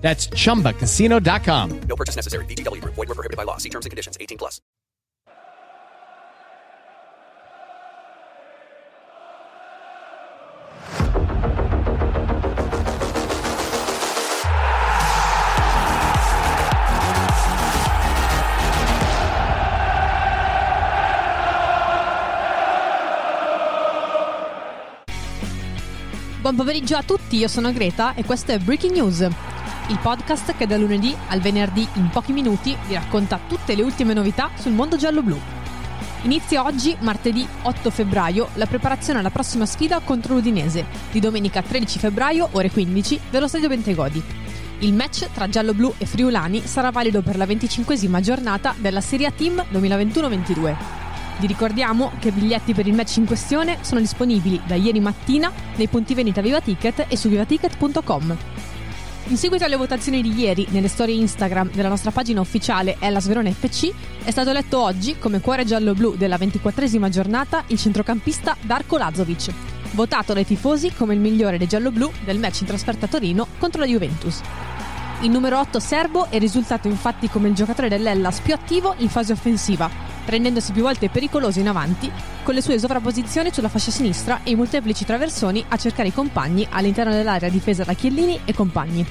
That's chumbacasino.com. No purchase necessary. VGW Group. Void were prohibited by law. See terms and conditions. 18 plus. Buon pomeriggio a tutti, io sono Greta e questo è Breaking News, il podcast che da lunedì al venerdì in pochi minuti vi racconta tutte le ultime novità sul mondo giallo-blu. Inizia oggi, martedì 8 febbraio, la preparazione alla prossima sfida contro l'Udinese, di domenica 13 febbraio, ore 15, dello Stadio Bentegodi. Il match tra giallo-blu e friulani sarà valido per la 25esima giornata della Serie A Team 2021-22. Vi ricordiamo che i biglietti per il match in questione sono disponibili da ieri mattina nei punti vendita Viva Ticket e su vivaticket.com. In seguito alle votazioni di ieri nelle storie Instagram della nostra pagina ufficiale Ellas Verona FC, è stato eletto oggi come cuore giallo-blu della 24esima giornata il centrocampista Darko Lazovic, votato dai tifosi come il migliore dei giallo-blu del match in trasferta a Torino contro la Juventus. Il numero 8 serbo è risultato infatti come il giocatore dell'Ellas più attivo in fase offensiva, rendendosi più volte pericoloso in avanti, con le sue sovrapposizioni sulla fascia sinistra e i molteplici traversoni a cercare i compagni all'interno dell'area difesa da Chiellini e compagni.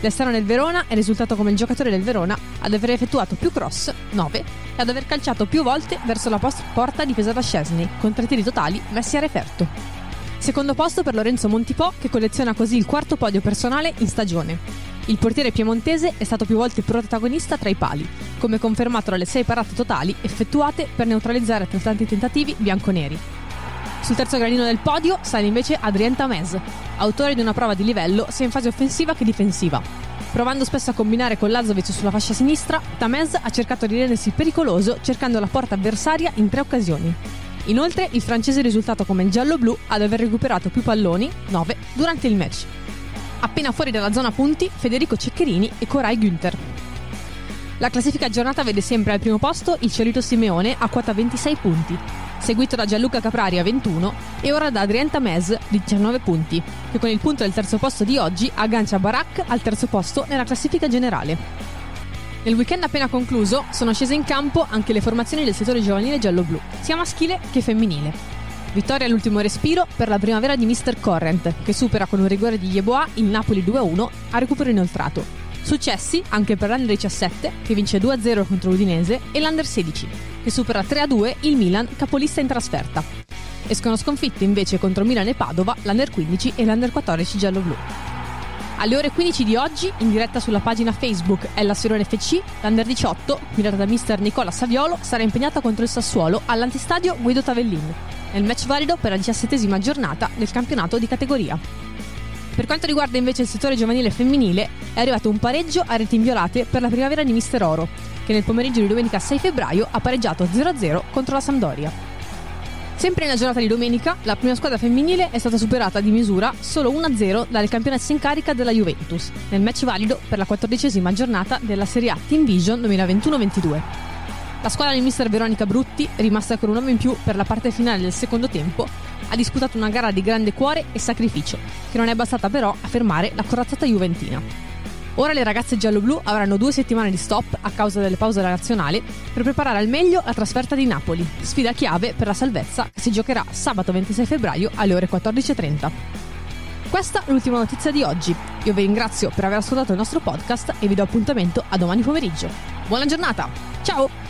L'esterno del Verona è risultato come il giocatore del Verona ad aver effettuato più cross, 9, e ad aver calciato più volte verso la post- porta difesa da Scesni, con tre tiri totali messi a referto. Secondo posto per Lorenzo Montipò, che colleziona così il quarto podio personale in stagione. Il portiere piemontese è stato più volte protagonista tra i pali, come confermato dalle sei parate totali effettuate per neutralizzare altrettanti tentativi bianconeri. Sul terzo gradino del podio sale invece Adrien Tamez, autore di una prova di livello sia in fase offensiva che difensiva. Provando spesso a combinare con Lazovic sulla fascia sinistra, Tamez ha cercato di rendersi pericoloso cercando la porta avversaria in tre occasioni. Inoltre, il francese è risultato come il giallo-blu ad aver recuperato più palloni, 9, durante il match. Appena fuori dalla zona punti, Federico Ceccherini e Corai Günther. La classifica aggiornata vede sempre al primo posto il Ciolito Simeone a quota 26 punti, seguito da Gianluca Caprari a 21 e ora da Adrien Tamez di 19 punti, che con il punto del terzo posto di oggi aggancia Barak al terzo posto nella classifica generale. Nel weekend appena concluso sono scese in campo anche le formazioni del settore giovanile giallo-blu, sia maschile che femminile. Vittoria all'ultimo respiro per la primavera di Mr. Corrent, che supera con un rigore di Yeboah il Napoli 2-1 a recupero inoltrato. Successi anche per l'Under 17, che vince 2-0 contro l'Udinese, e l'Under 16, che supera 3-2 il Milan, capolista in trasferta. Escono sconfitte invece contro Milan e Padova, l'Under 15 e l'Under 14 giallo-blu. Alle ore 15 di oggi, in diretta sulla pagina Facebook Ella Sirone FC, l'Under 18, guidata da mister Nicola Saviolo, sarà impegnata contro il Sassuolo all'antistadio Guido Tavellin, nel match valido per la diciassettesima giornata del campionato di categoria. Per quanto riguarda invece il settore giovanile femminile, è arrivato un pareggio a reti inviolate per la primavera di Mister Oro, che nel pomeriggio di domenica 6 febbraio ha pareggiato 0-0 contro la Sampdoria. Sempre nella giornata di domenica, la prima squadra femminile è stata superata di misura solo 1-0 dalle campionesse in carica della Juventus, nel match valido per la quattordicesima giornata della Serie A Team Vision 2021-22. La squadra di mister Veronica Brutti, rimasta con un uomo in più per la parte finale del secondo tempo, ha disputato una gara di grande cuore e sacrificio, che non è bastata però a fermare la corazzata juventina. Ora le ragazze giallo-blu avranno due settimane di stop a causa delle pause della nazionale per preparare al meglio la trasferta di Napoli, sfida chiave per la salvezza che si giocherà sabato 26 febbraio alle ore 14.30. Questa è l'ultima notizia di oggi. Io vi ringrazio per aver ascoltato il nostro podcast e vi do appuntamento a domani pomeriggio. Buona giornata! Ciao!